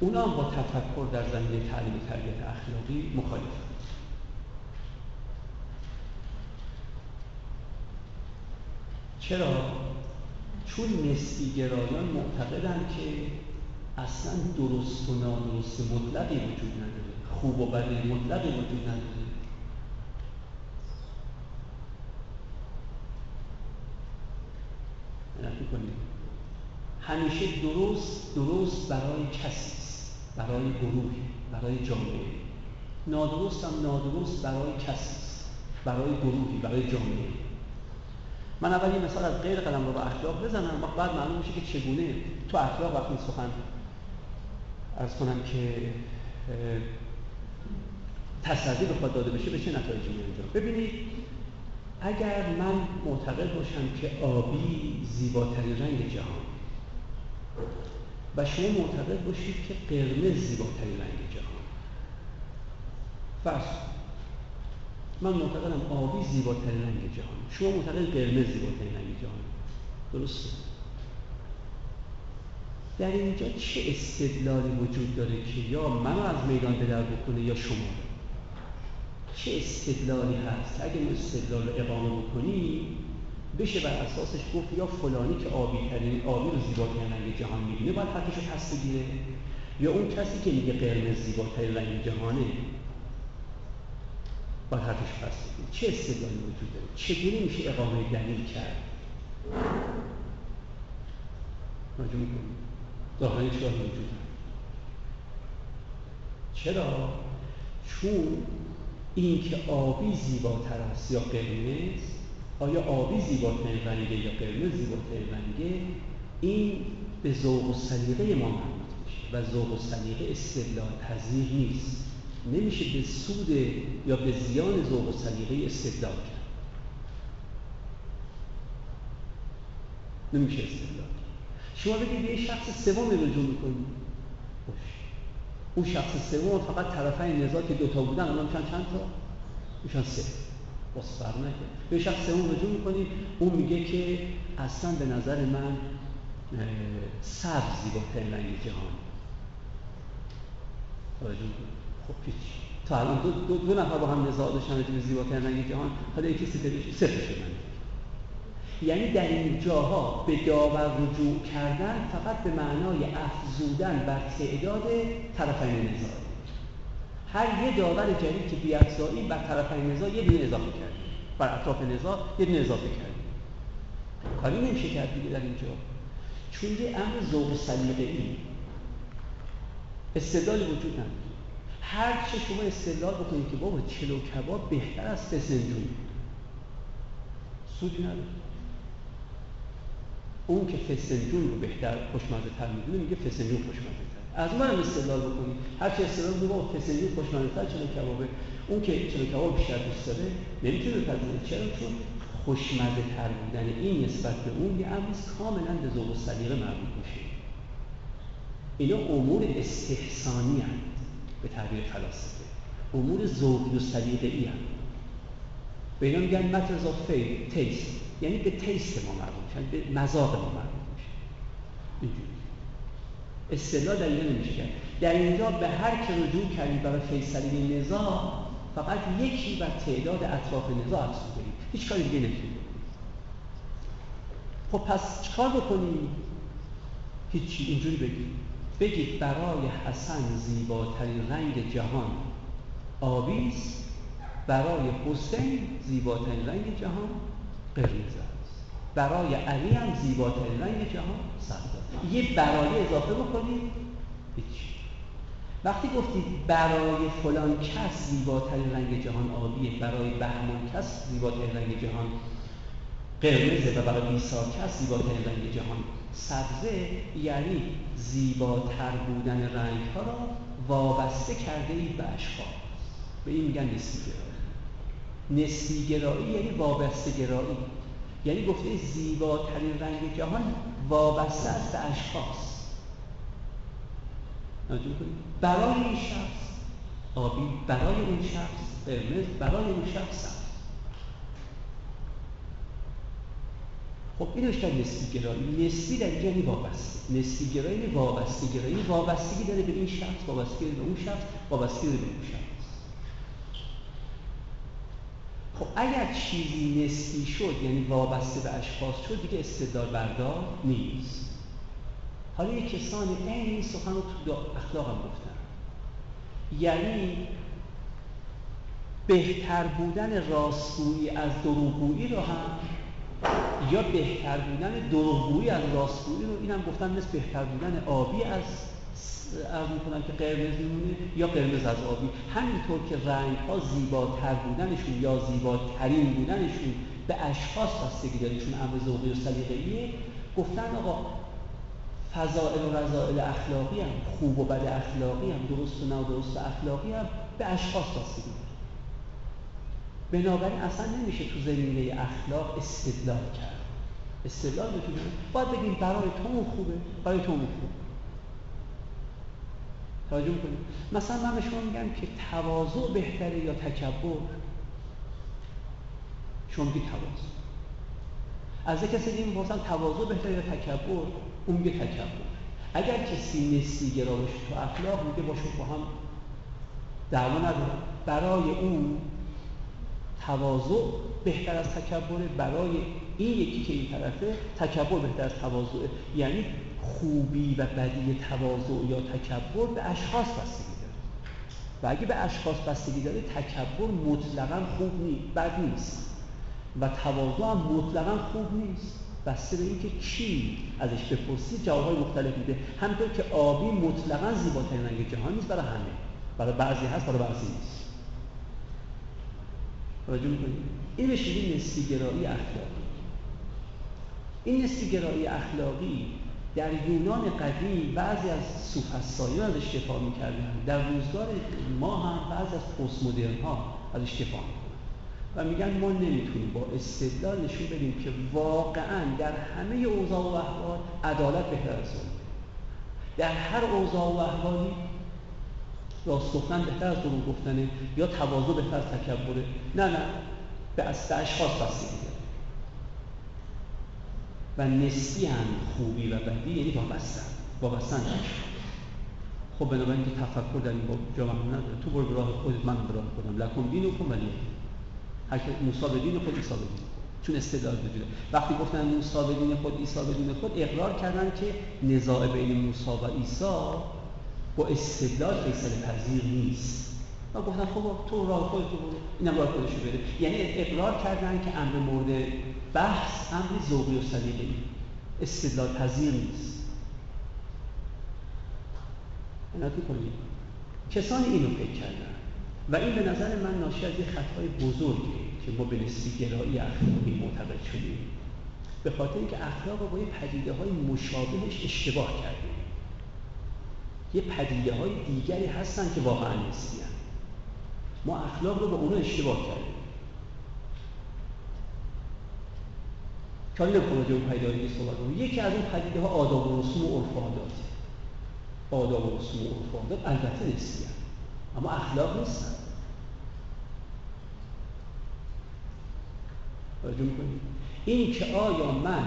اونا هم با تفکر در زمینه تعلیم تربیت اخلاقی مخالف چرا؟ چون نسبی گرایان معتقدن که اصلا درست و نادرست مطلقی وجود نداره خوب و بد مطلقی وجود نداره. همیشه درست درست برای کسی. برای گروهی برای جامعه. نادرست هم نادرست برای کسی است. برای گروهی برای جامعه. من اول یه مثال از غیر قلم رو با اخلاق بزنم وقت بعد معلوم میشه که چگونه تو اخلاق وقتی سخن ارز کنم که تصدی بخواد داده بشه به چه نتایجی میانجام ببینید اگر من معتقد باشم که آبی زیباترین رنگ جهان و شما معتقد باشید که قرمز زیباترین رنگ جهان. فرض من معتقدم آبی زیباترین رنگ جهان. شما معتقد قرمز زیباترین رنگ جهان. درسته. در اینجا چه استدلالی وجود داره که یا منو از میدان بدر بکنه یا شما؟ چه استدلالی هست؟ اگه ما استدلال رو اقامه بکنیم بشه بر اساسش گفت یا فلانی که آبی ترین آبی رو زیباترین رنگ جهان می‌بینه باید حقش رو پس بگیره. یا اون کسی که میگه قرمز زیباترین رنگ جهانه باید حقش پس بگیره. چه استدلالی وجود داره؟ چگونه میشه اقامه دلیل کرد؟ راجع می‌کنیم ظاهرا چرا وجود چرا؟ چون اینکه آبی زیباتر است یا قرمز آیا آبی زیباترین رنگه یا قرمز زیباترین رنگه این به ذوق و سلیقه ما مربوط میشه و ذوق و سلیقه استدلال پذیر نیست. نمیشه به سود یا به زیان ذوق و سلیقه استدلال کرد. نمیشه استدلال شما بگید یه شخص سوم رجوع می‌کنید باش. اون شخص سوم فقط طرفین نزاع که دوتا بودن الان میشن چند تا؟ میشن سه. فرق نکرد. به شخص سوم رجوع می‌کنید اون میگه که اصلا به نظر من سبز زیباترین رنگ جهان. خب پیچ تا الان دو, دو, دو نفر با هم نزاع داشتن به زیباترین رنگ جهان حالا یکی سه سه یعنی در این جاها به داور رجوع کردن فقط به معنای افزودن بر تعداد طرفین نزاع هر یه داور جدید که بیافزایی بر طرفین نزاع یه دونه اضافه کرد. بر اطراف نزاع یه دونه اضافه کرد. کاری نمیشه کرد دیگه در اینجا. چون یه امر ذوق سلیقه ای استدلال وجود نداره. هر چه شما استدلال بکنید که بابا چلو کباب بهتر از فسنجون سودی نداره. اون که فسنجون رو بهتر خوشمزه تر می‌دونه میگه فسنجون خوشمزه. از من هم استدلال بکنی. هر چه استدلال بکنی با فسنجون خوشمزه تر چلو کبابه؟ اون که چلو کباب بیشتر دوست داره نمی‌تونه بپذیره. چرا؟ چون خوشمزه تر بودن این نسبت به اون یه امر کاملا به ذوق و سلیقه مربوط میشه. اینا امور استحسانی هست به تعبیر فلاسفه. امور ذوقی و سلیقه ای هست به اینا میگن matters of taste. یعنی به تیست ما مربوط میشن به مذاق ما مربوط اینجوری. اصطلاح در اینجا نمیشه کرد در اینجا به هر که رجوع کردید برای فیصله نزاع فقط یکی بر تعداد اطراف نزاع افزوده هیچ کاری دیگه نمی‌تونید خب پس چکار بکنید هیچی اینجوری بگید بگید برای حسن زیباترین رنگ جهان آبیست برای حسین زیباترین رنگ جهان قرمز است. برای علی هم زیباترین رنگ جهان سبز یه برای اضافه بکنید. هیچ. وقتی گفتید برای فلان کس زیباترین رنگ جهان آبیه برای بهمان کس زیباترین رنگ جهان قرمزه و برای بیسار کس زیباترین رنگ جهان. سبزه یعنی زیباتر بودن رنگ ها را وابسته کرده ای به اشخاص. به این میگن نسبی گرایی نسبی گرایی یعنی وابسته گرایی. یعنی گفته زیباترین رنگ جهان وابسته است به اشخاص. برای این شخص. آبی برای اون شخص. قرمز برای اون شخص. سبز خب این بیشتر نسبی گرایی نسبی در اینجا یعنی وابسته. نسبی گرایی یعنی وابسته گرایی وابستگی داره به این شخص وابستگی داره به اون شخص وابستگی داره به اون شخص. خب اگر چیزی نسبی شد یعنی وابسته به اشخاص شد دیگه استدلال بردار نیست. حالا یک کسانی این سخن رو تو اخلاق هم گفتن. یعنی بهتر بودن راستگویی از دروغگویی رو هم یا بهتر بودن دروغگویی از راستگویی رو اینم گفتن مثل بهتر بودن آبی از ارز می‌کنن که قرمز میمونه یا قرمز از آبی همینطور که رنگ ها زیباتر بودنشون یا زیباترین بودنشون به اشخاص بستگی داره. چون امر ذوقی و سلیقه‌ایه. گفتن آقا فضائل و رضائل اخلاقی هم خوب و بد اخلاقی هم درست و نادرست اخلاقی هم به اشخاص بستگی داره. بنابراین اصلا نمیشه تو زمینه اخلاق استدلال کرد. استدلال بکنیم باید بگیم برای تو خوبه برای تو خوبه. توجه می‌کنیم مثلا من به شما میگم که تواضع بهتره یا تکبر؟ شما میگی تواضع. از کسی دیگه می‌پرسم تواضع بهتره یا تکبر؟ اون میگه تکبر. اگر کسی نسی گرایش تو اخلاق میگه باشون با هم دعوا نداره. برای اون تواضع بهتر از تکبر برای این یکی که این طرفه تکبر بهتر از تواضع یعنی خوبی و بدی تواضع یا تکبر به اشخاص بستگی داره. و اگه به اشخاص بستگی داره تکبر مطلقا خوب نیست بد نیست. و تواضع هم مطلقا خوب نیست. بسته به اینکه کی ازش بپرسی جوابهای مختلف میده. همینطور که آبی مطلقا زیباترین رنگ جهان نیست برای همه. برای بعضی هست برای بعضی نیست. توجه می‌کنید این میگیم نسبیگرایی اخلاقی. این نسبیگرایی اخلاقی در یونان قدیم بعضی از سوفسطاییان ازش دفاع می‌کردن. در روزگار ما هم بعضی از پست مدرن ها ازش دفاع می‌کنن. و میگن ما نمی‌تونیم با استدلال نشون بدیم که واقعا در همه اوضاع و احوال عدالت بهتر از در هر اوضاع و احوالی راست گفتن بهتر از دروغ گفتنه یا تواضع بهتر از تکبره. نه نه. به اشخاص بستگی. و نسبی هم خوبی و بدی یعنی وابستن وابستن خب بنابراین که تفکر در این جامعه نداره. تو برو راه خودت من به راه خودم. لکن دین کن ولی. هر که موسی به دین خود عیسی به دین چون استدلال وجوده وقتی گفتن موسی به دین خود عیسی به دین خود اقرار کردن که نزاع بین موسی و عیسی با استدلال فیصله پذیر نیست. و گفتن خب تو راه خودت برو. اینم راه خودش بره یعنی اقرار کردن که امر مورد بحث امر ذوقی و سلیقه‌ای. استدلال پذیر نیست. عنایت کنید. کسانی اینو فکر کردن. و این به نظر من ناشی از یک خطای بزرگی که ما به نسبی گرایی اخلاقی معتقد شدیم. به خاطر اینکه اخلاق با یه پدیده های مشابهش اشتباه کردیم. یه پدیده های دیگری هستن که واقعا نسبی ما اخلاق رو با اونا اشتباه کردیم. چون نمی‌خوام اون پدیده صحبت یکی از اون پدیده ها آداب و رسوم و عادات آداب و رسوم و عرف عادات البته نسبی اما اخلاق نیستن. توجه می‌کنید این که آیا من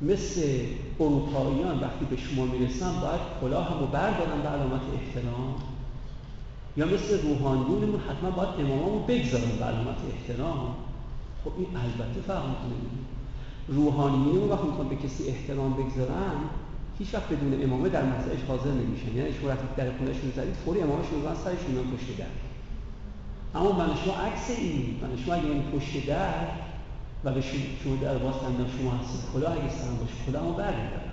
مثل اروپاییان وقتی به شما می‌رسم باید کلاهمو بردارم به علامت احترام؟ یا مثل روحانیونمون حتما باید امامامو بگذارم به علامت احترام. خب این البته فرق می‌کنه. روحانیون وقتی می‌خوان به کسی احترام بگذارن هیچ وقت بدون امامه در مسئلهش حاضر نمیشن. یعنی شما وقتی در خونهشون زدید فوری امامش می‌زنن سرشون میان پشت در. اما من شما عکس این من شما اگه این پشت در و به شما در باز شما هستید کلاه اگه سرم باشه کلاهمو برمیدارم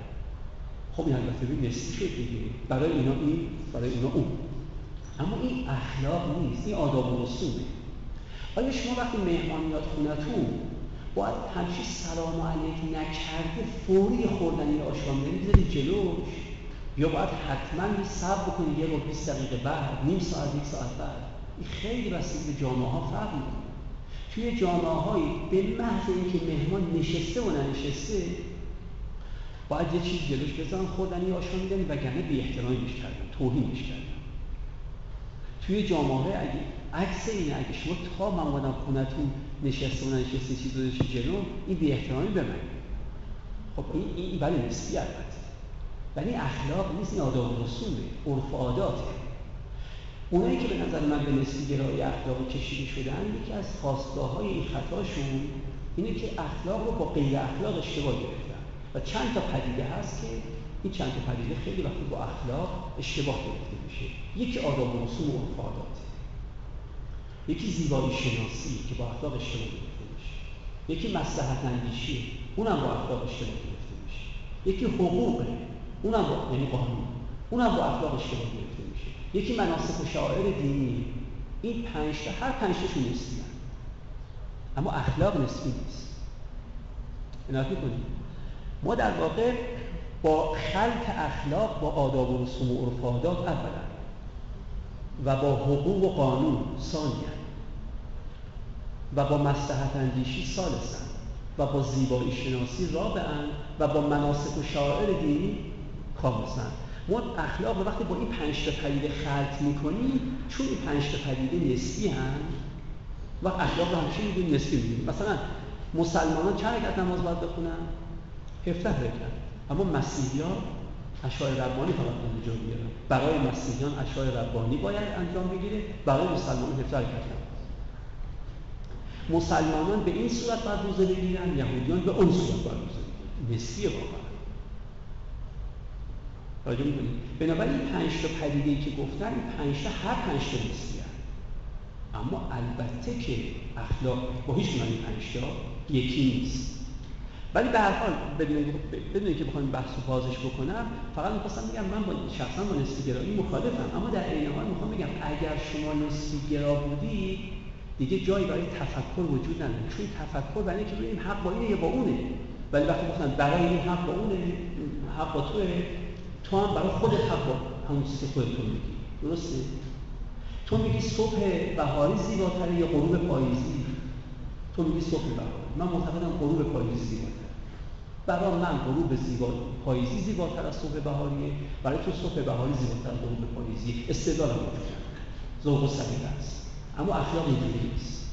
خب این البته ببین شد دیگه. برای اینا این برای اینا اون. اما این اخلاق نیست این آداب و رسومه آیا شما وقتی مهمان میاد خونتون باید همچی سلام علیک نکرده فوری خوردنی آشامیدنی بذاری جلوش؟ یا باید حتما صبر بکنی یه رو 20 دقیقه بعد نیم ساعت یک ساعت بعد؟ این خیلی بستگی به جامعه ها فرق می‌کنه. توی جامعه هایی به محض اینکه مهمان نشسته و ننشسته باید یه چیز جلوش بزن خوردنی آشامیدنی وگرنه بی احترامیش کردن توهینش کردن. توی جامعه اگه عکس اینه اگه شما تا من اومدم خونتون نشسته و نشسته چیز رو جلو این بی احترامی به من خب این این ولی نسبی البته. ولی اخلاق نیست این آداب و رسوله عرف عاداته اونایی که به نظر من به نسبی گرایی اخلاقی کشیده شدن یکی از خواستگاه های این خطاشون اینه که اخلاق رو با غیر اخلاق اشتباه گرفتن. و چند تا پدیده هست که این چند تا پدیده خیلی وقتی با اخلاق اشتباه گرفته میشه. یکی آداب و رسوم و عرف یکی زیبایی شناسی که با اخلاق اشتباه گرفته میشه. یکی مصلحت اندیشی اونم با اخلاق اشتباه گرفته میشه. یکی حقوقه اونم با یعنی قانون اونم با اخلاق اشتباه گرفته میشه. یکی مناسک و شاعر دینی. این پنج هر پنج تاشون نسبی اما اخلاق نسبی نیست. عنایت کنید ما در واقع با خلق اخلاق با آداب و رسوم و عرف عادات اولا. و با حقوق و قانون ثانیا. و با مصلحت اندیشی سالسن و با زیبایی شناسی رابعا. و با مناسک و شاعر دینی خامسن ما اخلاق وقتی با این پنج تا پدیده خلط می‌کنیم چون این پنج تا پدیده نسبی هم و اخلاق رو همیشه می‌دونیم نسبی می‌دونیم. مثلا مسلمانان چند رکعت نماز باید بخونن؟ 17 رکعت. اما مسیحیان اشعار ربانی فقط اونجا بیارن برای مسیحیان اشعار ربانی باید انجام بگیره برای مسلمانان 17 رکعت نماز مسلمانان به این صورت باید روزه بگیرن یهودیان به اون صورت باید روزه بگیرن نسبی واقعا. راجع می‌کنید بنابراین پنج تا پدیده که گفتن پنج تا هر پنج تا نسبی اما البته که اخلاق با هیچ این پنج تا یکی نیست. ولی به هر حال بدون که بخوام بحث و بازش بکنم فقط می‌خواستم بگم من با شخصا با نسبی گرایی مخالفم. اما در عین حال می‌خوام بگم اگر شما نسبی گرا بودی دیگه جایی برای تفکر وجود نداره. چون تفکر برای اینکه این حق با اینه یا با اونه. ولی وقتی گفتن برای این حق با اونه حق با توه تو هم برای خودت حق با همون چیزی که خودت میگی. درسته؟ تو میگی صبح بهاری زیباتره یا غروب پاییزی؟ تو میگی صبح بهاری من معتقدم غروب پاییزی زیباتره برای من غروب زیبا پاییزی زیباتر از صبح بهاریه. برای تو صبح بهاری زیباتر از غروب پاییزی. استدلال وجود ذوق و است. اما اخلاق اینجوری نیست.